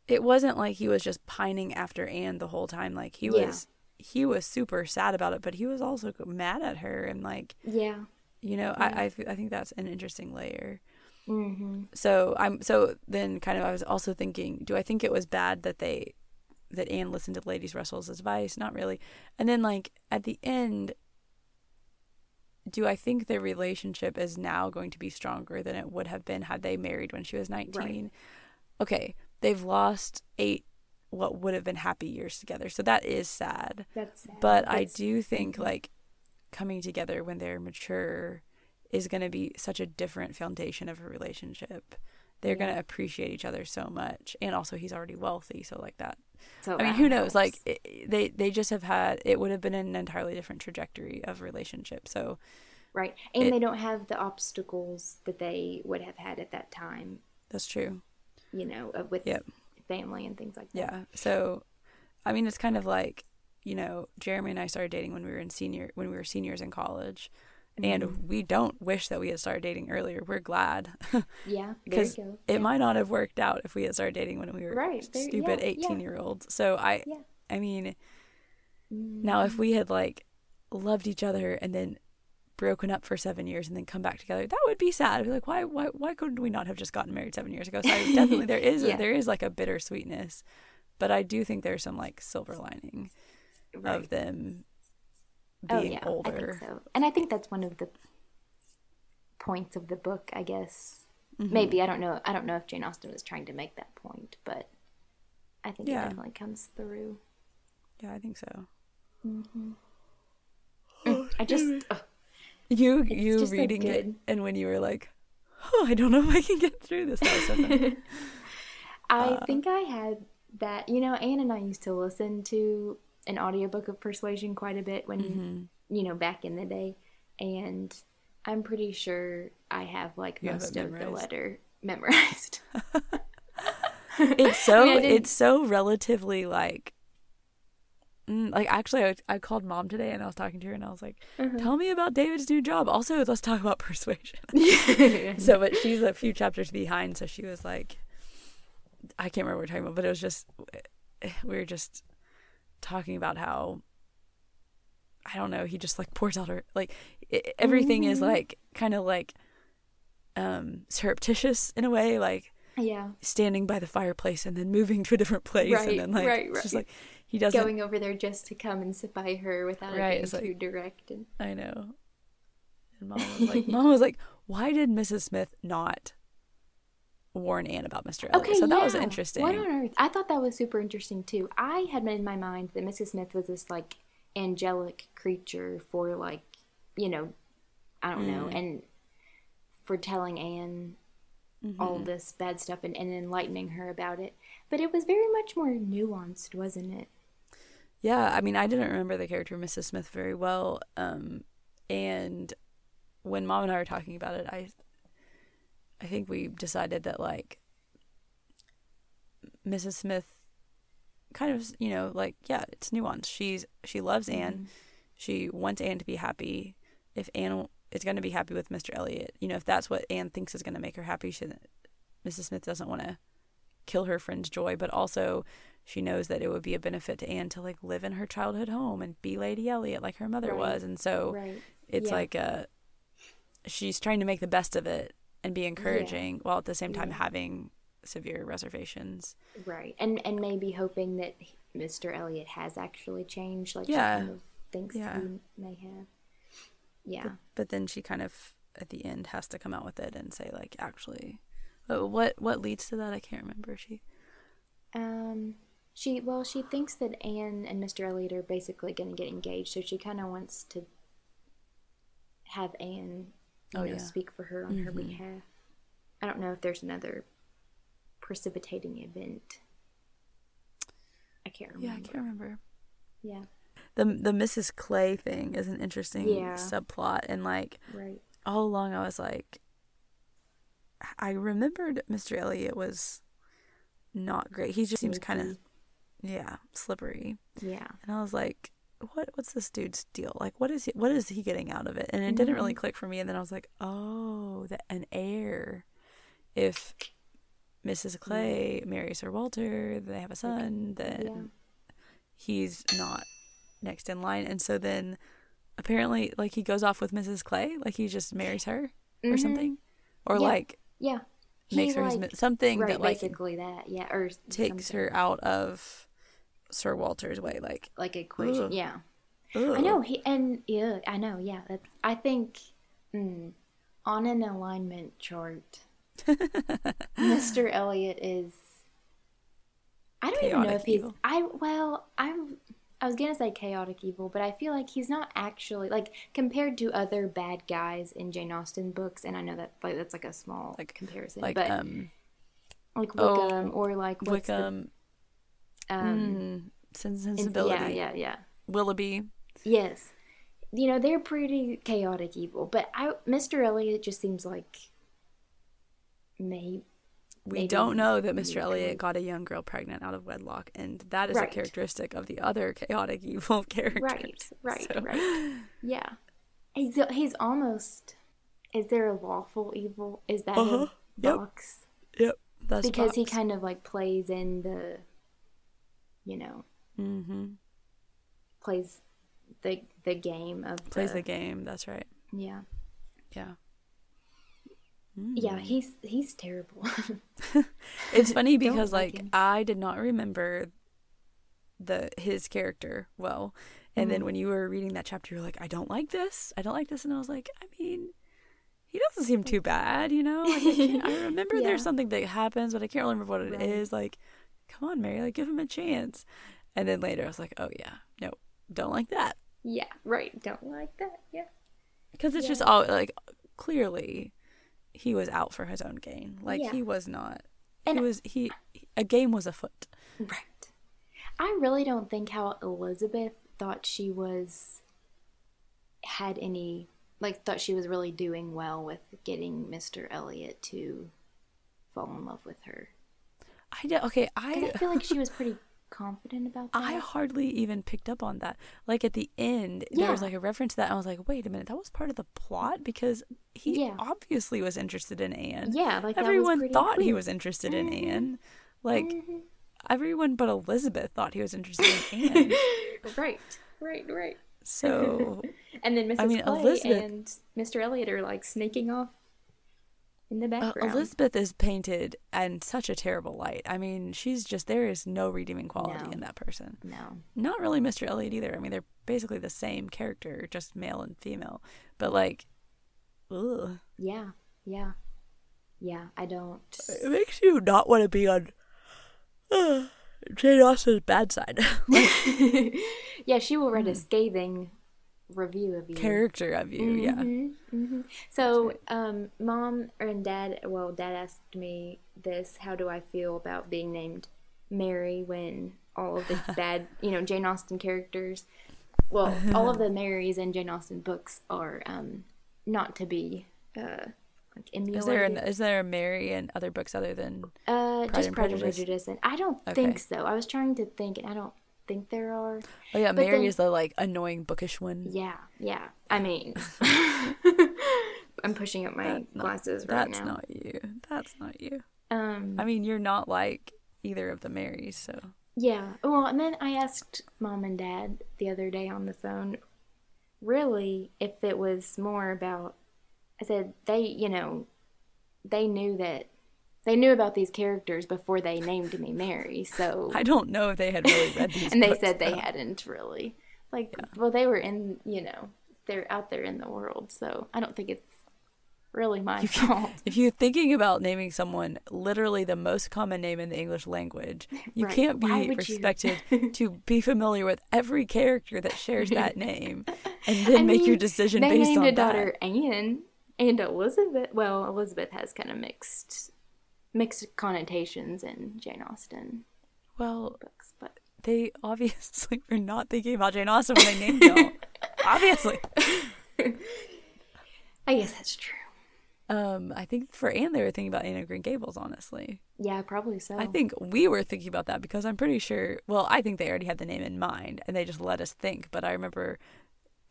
It wasn't like he was just pining after Anne the whole time. Like he Yeah. was, he was super sad about it, but he was also mad at her and like Yeah. you know, Yeah. I I, I think that's an interesting layer. Mm-hmm. so i'm so then kind of i was also thinking do i think it was bad that they that anne listened to ladies russell's advice not really and then like at the end do i think their relationship is now going to be stronger than it would have been had they married when she was 19 okay they've lost eight what would have been happy years together so that is sad That's sad. but I do think like coming together when they're mature is going to be such a different foundation of a relationship. They're going to appreciate each other so much, and also he's already wealthy, so like that. So I mean, who knows? Like it, they they just have had it would have been an entirely different trajectory of relationship. So right, and it- they don't have the obstacles that they would have had at that time. that's true. You know, uh, with Yep. family and things like that. Yeah. So I mean, it's kind of like you know, Jeremy and I started dating when we were in senior when we were seniors in college. And we don't wish that we had started dating earlier. We're glad. Yeah, because it yeah. might not have worked out if we had started dating when we were Right, there- stupid yeah, 18 yeah. year olds so i Yeah. i mean now if we had like loved each other and then broken up for seven years and then come back together that would be sad i'd be like why why why couldn't we not have just gotten married seven years ago so I, definitely there is there is like a bittersweetness but i do think there's some like silver lining right. of them oh yeah, older I think so, and I think that's one of the points of the book. I guess Mhm. maybe I don't know. I don't know if Jane Austen was trying to make that point, but I think Yeah. it definitely comes through. yeah i think so Mm-hmm. I just ugh, you you just so reading it and when you were like oh i don't know if i can get through this that was so funny. I Uh, think I had that. You know, Anne and I used to listen to an audiobook of Persuasion quite a bit when Mhm. you know back in the day, and I'm pretty sure I have like You most it of the letter memorized. it's so I mean, I it's so relatively like mm, like actually I, I called mom today and i was talking to her and i was like Uh-huh. tell me about david's new job also let's talk about persuasion so but she's a few chapters behind so she was like i can't remember what we're talking about but it was just we were just talking about how i don't know he just like pours out her like i everything is Mhm. like kind of like um surreptitious in a way like yeah, standing by the fireplace and then moving to a different place Right, and then like right, it's just right. like he doesn't going over there just to come and sit by her without Right, it being like- too direct. And I know. And mom was like mom was like, Why did Mrs. Smith not warn Anne about Mr. Elliot? okay, so that was yeah. interesting. What on earth? I thought that was super interesting too. I had made in my mind that Mrs. Smith was this like angelic creature for like, you know, I don't know, Mm. and for telling Anne Mhm. all this bad stuff and, and enlightening her about it. But it was very much more nuanced, wasn't it? Yeah, I mean I didn't remember the character Mrs. Smith very well. Um and when mom and I were talking about it, I I think we decided that like Mrs. Smith kind of, you know, like yeah, it's nuanced. She's she loves Anne. Mm-hmm. She wants Anne to be happy. If Anne is going to be happy with Mr. Elliot, you know, if that's what Anne thinks is going to make her happy, she, Mrs. Smith doesn't want to kill her friend's joy, but also she knows that it would be a benefit to Anne to like live in her childhood home and be Lady Elliot like her mother Right. was, and so right. it's Yeah. like a she's trying to make the best of it, and be encouraging while at the same time Yeah. having severe reservations. Right. And and maybe hoping that Mr. Elliot has actually changed like Yeah. she kind of thinks Yeah. he may have. Yeah. But then she kind of at the end has to come out with it and say like actually what what leads to that I can't remember she Um she well she thinks that Anne and Mr. Elliot are basically going to get engaged, so she kind of wants to have Anne you Oh, know, yeah. speak for her on her Mhm. behalf. I don't know if there's another precipitating event. I can't remember. yeah I can't remember Yeah. the the Mrs. Clay thing is an interesting Yeah. subplot and like Right. all along I was like I remembered Mr. Elliot was not great. He just seems kind of yeah, slippery. Yeah. And I was like, what what's this dude's deal? Like what is he what is he getting out of it? And it didn't really Mhm. click for me and then I was like, "Oh, that an heir if Mrs. Clay marries Sir Walter, they have a son, then Yeah. he's not next in line. And so then apparently like he goes off with Mrs. Clay, like he just marries her or Mhm. something or Yeah. like Yeah. makes He, her like- something right, that like basically that. Yeah. Or takes something. her out of Sir Walter's way like like equation. Ugh. Yeah. ugh. I know he and yeah, I know. Yeah, that's. I think mm, on an alignment chart, Mr. Elliot is. I don't even know if he's. evil. I well, I'm. I was gonna say chaotic evil, but I feel like he's not actually like compared to other bad guys in Jane Austen books, and I know that like that's like a small Like- comparison, like but um like oh, Wickham or like what's Wickham the, um, mm, Sens- in- sensibility yeah, yeah, yeah. Willoughby Yes. You know, they're pretty chaotic evil, but I, Mr. Elliot just seems like maybe we Maybe don't know that Mr. Elliot got a young girl pregnant out of wedlock, and that is a characteristic of the other chaotic evil characters. right, right, So- right. Yeah. He's he's almost is there a lawful evil? Is that Uh-huh. Yep. box? Yep, that's Because he kind of like plays in the you know, mm-hmm. plays the the game of plays the game. That's right. Yeah. Yeah. Yeah, Mm. he's he's terrible. It's funny because like like. I did not remember the his character well. And then when you were reading that chapter, you're like, I don't like this. I don't like this. And I was like, I mean, he doesn't seem too bad, you know? Like, I, I remember Yeah. there's something that happens, but I can't remember what it is. Right. Like, come on, Mary, like, give him a chance. And then later I was like, oh, yeah, no, don't like that. yeah, right. Don't like that. Yeah. Because it's just all, like, clearly he was out for his own gain. Like, Yeah. he was not. And- he was, he, a game was afoot. Right. I really don't think how Elizabeth thought she was had any like thought she was really doing well with getting Mr. Elliot to fall in love with her. I do, okay, I I feel like she was pretty confident about that. I hardly even picked up on that. Like at the end, there was like a reference to that. And I was like, wait a minute, that was part of the plot because he Yeah. obviously was interested in Anne. yeah, like Everyone thought he was interested in Mhm. Anne. Like Mhm. everyone but Elizabeth thought he was interested in Anne. right, right, right. So And then Mrs. mean, Clay Elizabeth- and Mr. Elliot are like sneaking off in the uh. Elizabeth is painted in such a terrible light. I mean, she's just there is no redeeming quality No. in that person. no. Not really Mr. Elliot either. I mean, they're basically the same character, just male and female. But like, ugh. Yeah, yeah, yeah. I don't. It makes you not want to be on uh, Jane Austen's bad side. yeah, she will write a scathing review of you. Character of you, yeah. Mhm, mhm. So, um, mom and dad, well, dad asked me this how do I feel about being named Mary when all of the bad, you know, Jane Austen characters, well, all of the Marys in Jane Austen books are um, not to be uh, like emulated. Is there an, is there a Mary in other books other than uh, Pride just and Pride and Prejudice? Prejudice? And I don't Okay. think so. I was trying to think, and I don't think there are. Oh yeah, But Mary then- is the like annoying bookish one. Yeah, yeah. I mean, I'm pushing up my That's not- glasses right That's now. not you. That's not you. Um, I mean, you're not like either of the Marys, so yeah. Well, and then I asked mom and dad the other day on the phone, really, if it was more about. I said they, you know, they knew that they knew about these characters before they named me Mary. So I don't know if they had really read these. and they books, said they though. hadn't really. Like, well, they were in, you know, they're out there in the world. So I don't think it's really my fault. If you're thinking about naming someone literally the most common name in the English language, you Right. can't be you? expected to be familiar with every character that shares that name and then I make your mean, decision they based named on a that. daughter Anne and Elizabeth. Well, Elizabeth has kind of mixed mixed connotations in Jane Austen Well, books, but they obviously were not thinking about Jane Austen when they named y'all. obviously. I guess that's true. Um, I think for Anne, they were thinking about Anne of Green Gables, honestly. Yeah, probably so. I think we were thinking about that because I'm pretty sure, well, I think they already had the name in mind and they just let us think. But I remember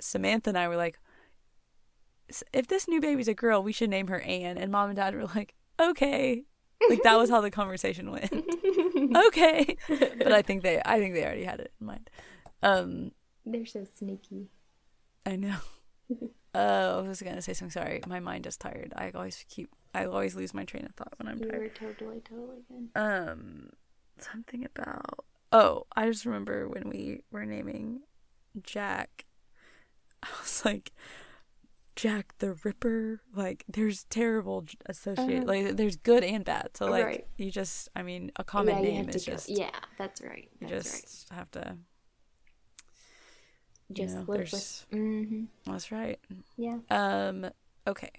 Samantha and I were like, if this new baby's a girl, we should name her Anne. And mom and dad were like, okay. Like that was how the conversation went. okay. But I think they, I think they already had it in mind. Um, They're so sneaky. I know. Uh, I was gonna say something. Sorry, my mind is tired. I always keep. I always lose my train of thought when I'm You tired. were totally, totally good. Um, something about. Oh, I just remember when we were naming Jack. I was like, Jack the Ripper. Like, there's terrible associate. Uh-huh. Like, there's good and bad. So like, Right. you just. I mean, a common yeah, name is to go- just. Yeah, that's right. You That's just have to. right. you Just know, live with. there's- hmm That's right. Yeah. Um. Okay.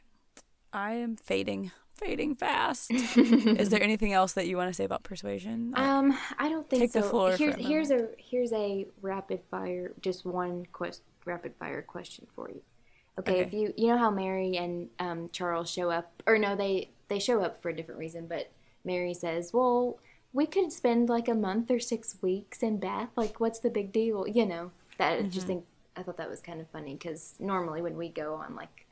I am fading, fading fast. Is there anything else that you want to say about persuasion? I- Um, I don't think Take so. the floor here's a here's a here's a rapid fire, just one quest rapid fire question for you. Okay, if you you know how Mary and um, Charles show up, or no, they they show up for a different reason, but Mary says, "Well, we could spend like a month or six weeks in Bath. Like, what's the big deal?" You know, that I Mm-hmm. just think I thought that was kind of funny because normally when we go on like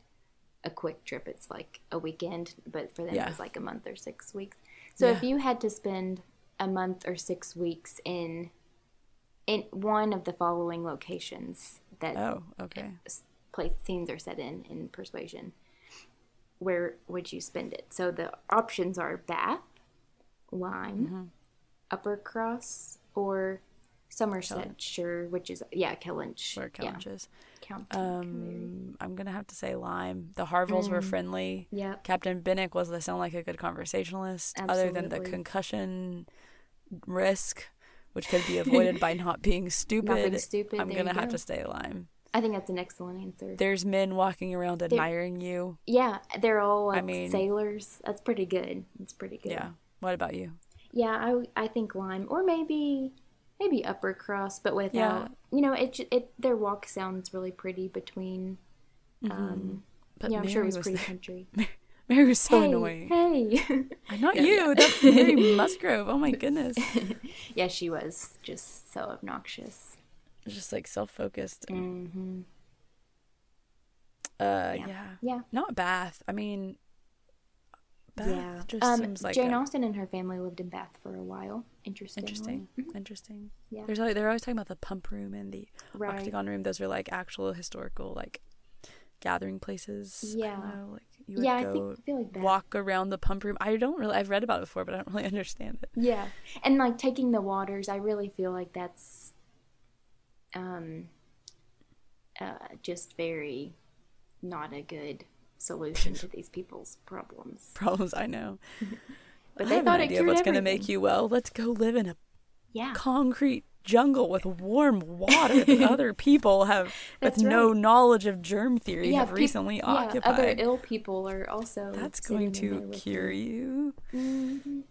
a quick trip, it's like a weekend, but for them Yeah. it's like a month or six weeks. So if you had to spend a month or six weeks in in one of the following locations that Oh, okay. Place scenes are set in in Persuasion, where would you spend it? So the options are Bath, Lyme, Mm-hmm. Uppercross, or Somersetshire, which is yeah, Kellynch. Where yeah, is. County. Um, I'm gonna have to say Lyme. The Harvilles Mm. were friendly. Yep. Captain Benwick was they sound like a good conversationalist. Absolutely. Other than the concussion risk, which could be avoided by not being stupid. Not being stupid, I'm there gonna have go. to stay Lyme. I think that's an excellent answer. There's men walking around admiring you. yeah, they're all like mean- sailors. That's pretty good. It's pretty good. Yeah. What about you? Yeah, I, I think Lyme or maybe maybe Uppercross, but without Yeah. you know it it their walk sounds really pretty between. Um, Mm-hmm. But yeah, I'm sure it was was pretty there. country. Mary was so hey, annoying. hey. Not Yeah, you. yeah. That's Mary Musgrove. Oh my goodness. yeah, she was just so obnoxious. Just like self focused. hmm Uh, Yeah. yeah. Yeah. Not Bath. I mean, Bath yeah. just Um, seems like Jane a- Austen and her family lived in Bath for a while. Interesting. interesting. Interesting. Yeah. There's like they're always talking about the pump room and the Right. octagon room. Those are like actual historical like gathering places. I Yeah. don't know, like you would Yeah, I go think I feel like Bath. walk around the pump room. I don't really. I've read about it before, but I don't really understand it. Yeah, and like taking the waters, I really feel like that's um uh, just very not a good solution to these people's problems. Problems I know. But I they have thought an idea of what's going to make you well. Let's go live in a Yeah, concrete jungle with warm water that other people have with That's no knowledge of germ theory yeah. have peop- recently yeah, occupied. other ill people are also. That's going to cure you. Mhm.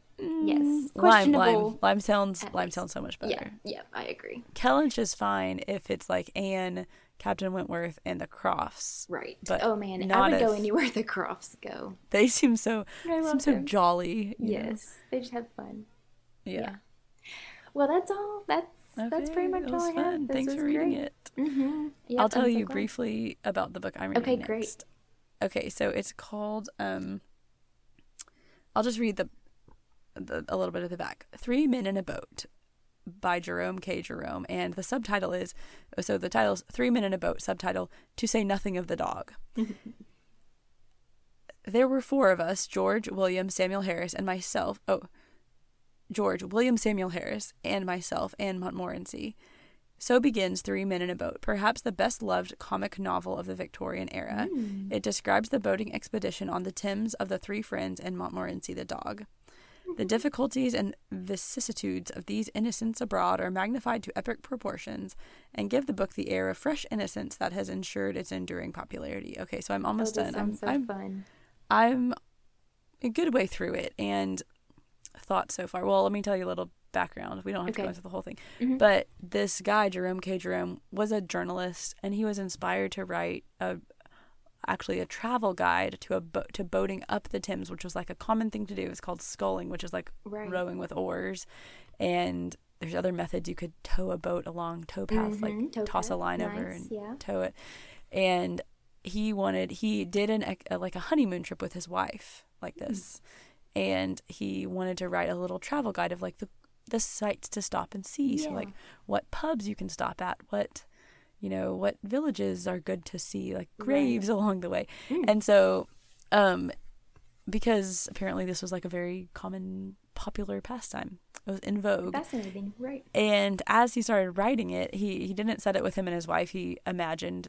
Yes, Lyme, Lyme, Lyme sounds, Lyme least. sounds so much better. Yeah, yeah, I agree. Kellynch is fine if it's like Anne, Captain Wentworth, and the Crofts. Right. But oh man, I would go anywhere the Crofts go. They seem so, seem so them. jolly. you know? Yes, they just have fun. Yeah. Yeah. Well, that's all. That's that's pretty much all I have. Thanks for reading great. it. Mm-hmm. I'll tell you briefly about the book I'm reading Okay, next. great. Okay, so it's called um I'll just read the, the a little bit of the back. Three Men in a Boat by Jerome K. Jerome and the subtitle is so the title's Three Men in a Boat, subtitle To Say Nothing of the Dog. there were four of us George, William, Samuel Harris, and myself. Oh, George, William Samuel Harris, and myself, and Montmorency. So begins Three Men in a Boat, perhaps the best loved comic novel of the Victorian era. Mm. It describes the boating expedition on the Thames of the three friends and Montmorency the dog. The difficulties and vicissitudes of these innocents abroad are magnified to epic proportions and give the book the air of fresh innocence that has ensured its enduring popularity. Okay, so I'm almost oh, done. I'm, so I'm, fun. I'm a good way through it and thoughts so far. Well, let me tell you a little background. We don't have to go into the whole thing. Mhm. But this guy, Jerome K. Jerome, was a journalist and he was inspired to write a actually a travel guide to a bo- to boating up the Thames, which was like a common thing to do. It's called sculling, which is like Right. rowing with oars. And there's other methods you could tow a boat along towpath, Mhm, like tow toss a path, line over and yeah. tow it. And he wanted he did an a, like a honeymoon trip with his wife like Hmm. this, and he wanted to write a little travel guide of like the the sites to stop and see. So like what pubs you can stop at, what you know, what villages are good to see, like Right. graves along the way. Mm. And so, um, because apparently this was like a very common popular pastime. It was in vogue. Fascinating. Right. And as he started writing it, he he didn't set it with him and his wife. He imagined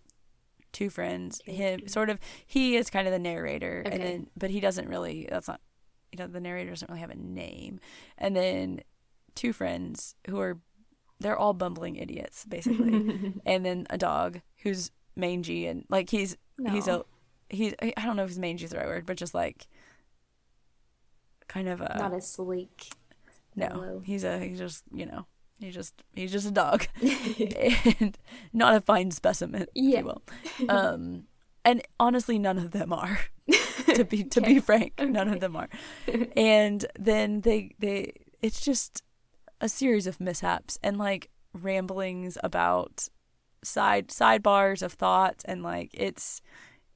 two friends. Him sort of. He is kind of the narrator, Okay. and then but he doesn't really. That's not. You know, the narrator doesn't really have a name. And then two friends who are, they're all bumbling idiots basically. and then a dog who's mangy and like he's he's a he's I don't know if his mangy is the right word, but just like kind of a Not as sleek. no, Hello. he's a he's just you know he's just he's just a dog, and not a fine specimen, if Yeah. you will. Um, and honestly, none of them are. to be to Okay. be frank, none of them are. And then they they it's just a series of mishaps and like ramblings about side sidebars of thoughts and like it's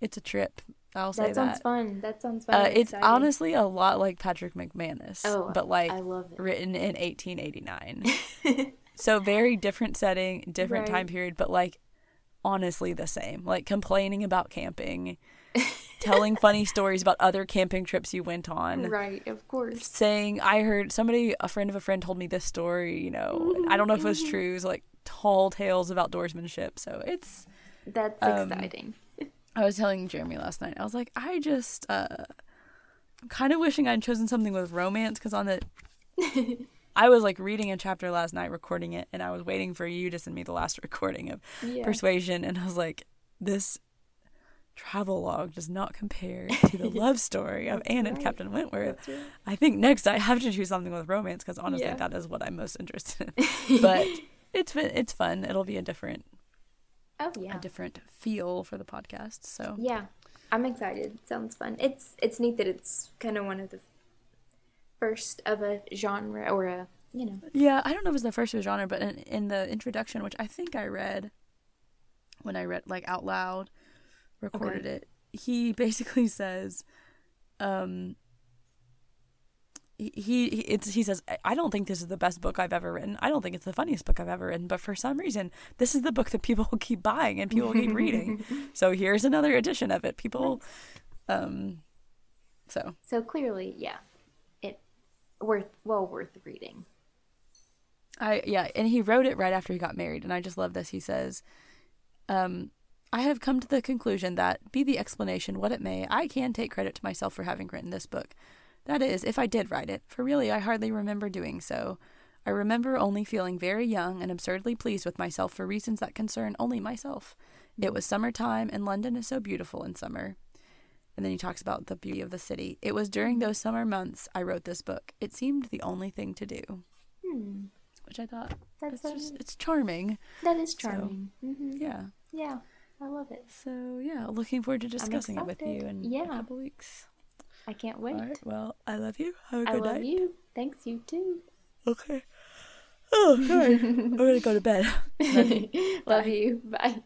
it's a trip. I'll say That sounds that. fun. That sounds fun. Uh, it's honestly a lot like Patrick McManus, Oh, but like I love it. written in 1889. so very different setting, different Right. time period, but like honestly the same. Like complaining about camping, telling funny stories about other camping trips you went on. right, of course. Saying, I heard somebody, a friend of a friend told me this story, you know, and I don't know if it was true. It was like tall tales of outdoorsmanship. So it's, That's Um, exciting. I was telling Jeremy last night, I was like, I just, uh, I'm kind of wishing I'd chosen something with romance because on the, I was like reading a chapter last night, recording it, and I was waiting for you to send me the last recording of Yeah. Persuasion, and I was like, this travel log does not compare to the love story of Anne and. Captain Wentworth. Right. I think next I have to choose something with romance because honestly, Yeah. that is what I'm most interested in. but it's been, it's fun. It'll be a different Oh yeah. a different feel for the podcast. So Yeah. I'm excited. Sounds fun. It's it's neat that it's kind of one of the first of a genre or a you know. Yeah, I don't know if it's the first of a genre, but in, in the introduction, which I think I read when I read like out loud, recorded it, he basically says, um, he, he it's he says "I- don't think this is the best book I've ever written. I don't think it's the funniest book I've ever written, but for some reason this is the book that people will keep buying and people keep reading. So here's another edition of it. People, um, so So clearly, yeah, it worth well worth reading. I yeah, and he wrote it right after he got married, and I just love this. He says, um, "I have come to the conclusion that, be the explanation what it may, I can take credit to myself for having written this book. That is, if I did write it, for really I hardly remember doing so. I remember only feeling very young and absurdly pleased with myself for reasons that concern only myself. It was summertime, and London is so beautiful in summer." And then he talks about the beauty of the city. It was during those summer months I wrote this book. It seemed the only thing to do, Hmm. which I thought That's it's so just it's charming. that is charming. hmm Yeah. Yeah, I love it. So yeah, looking forward to discussing it with you in Yeah. a couple weeks. I can't wait. Right. Well, I love you. Have a good night. I love night. you. Thanks you too. Okay. Oh, sorry. I'm gonna go to bed. love you. Bye.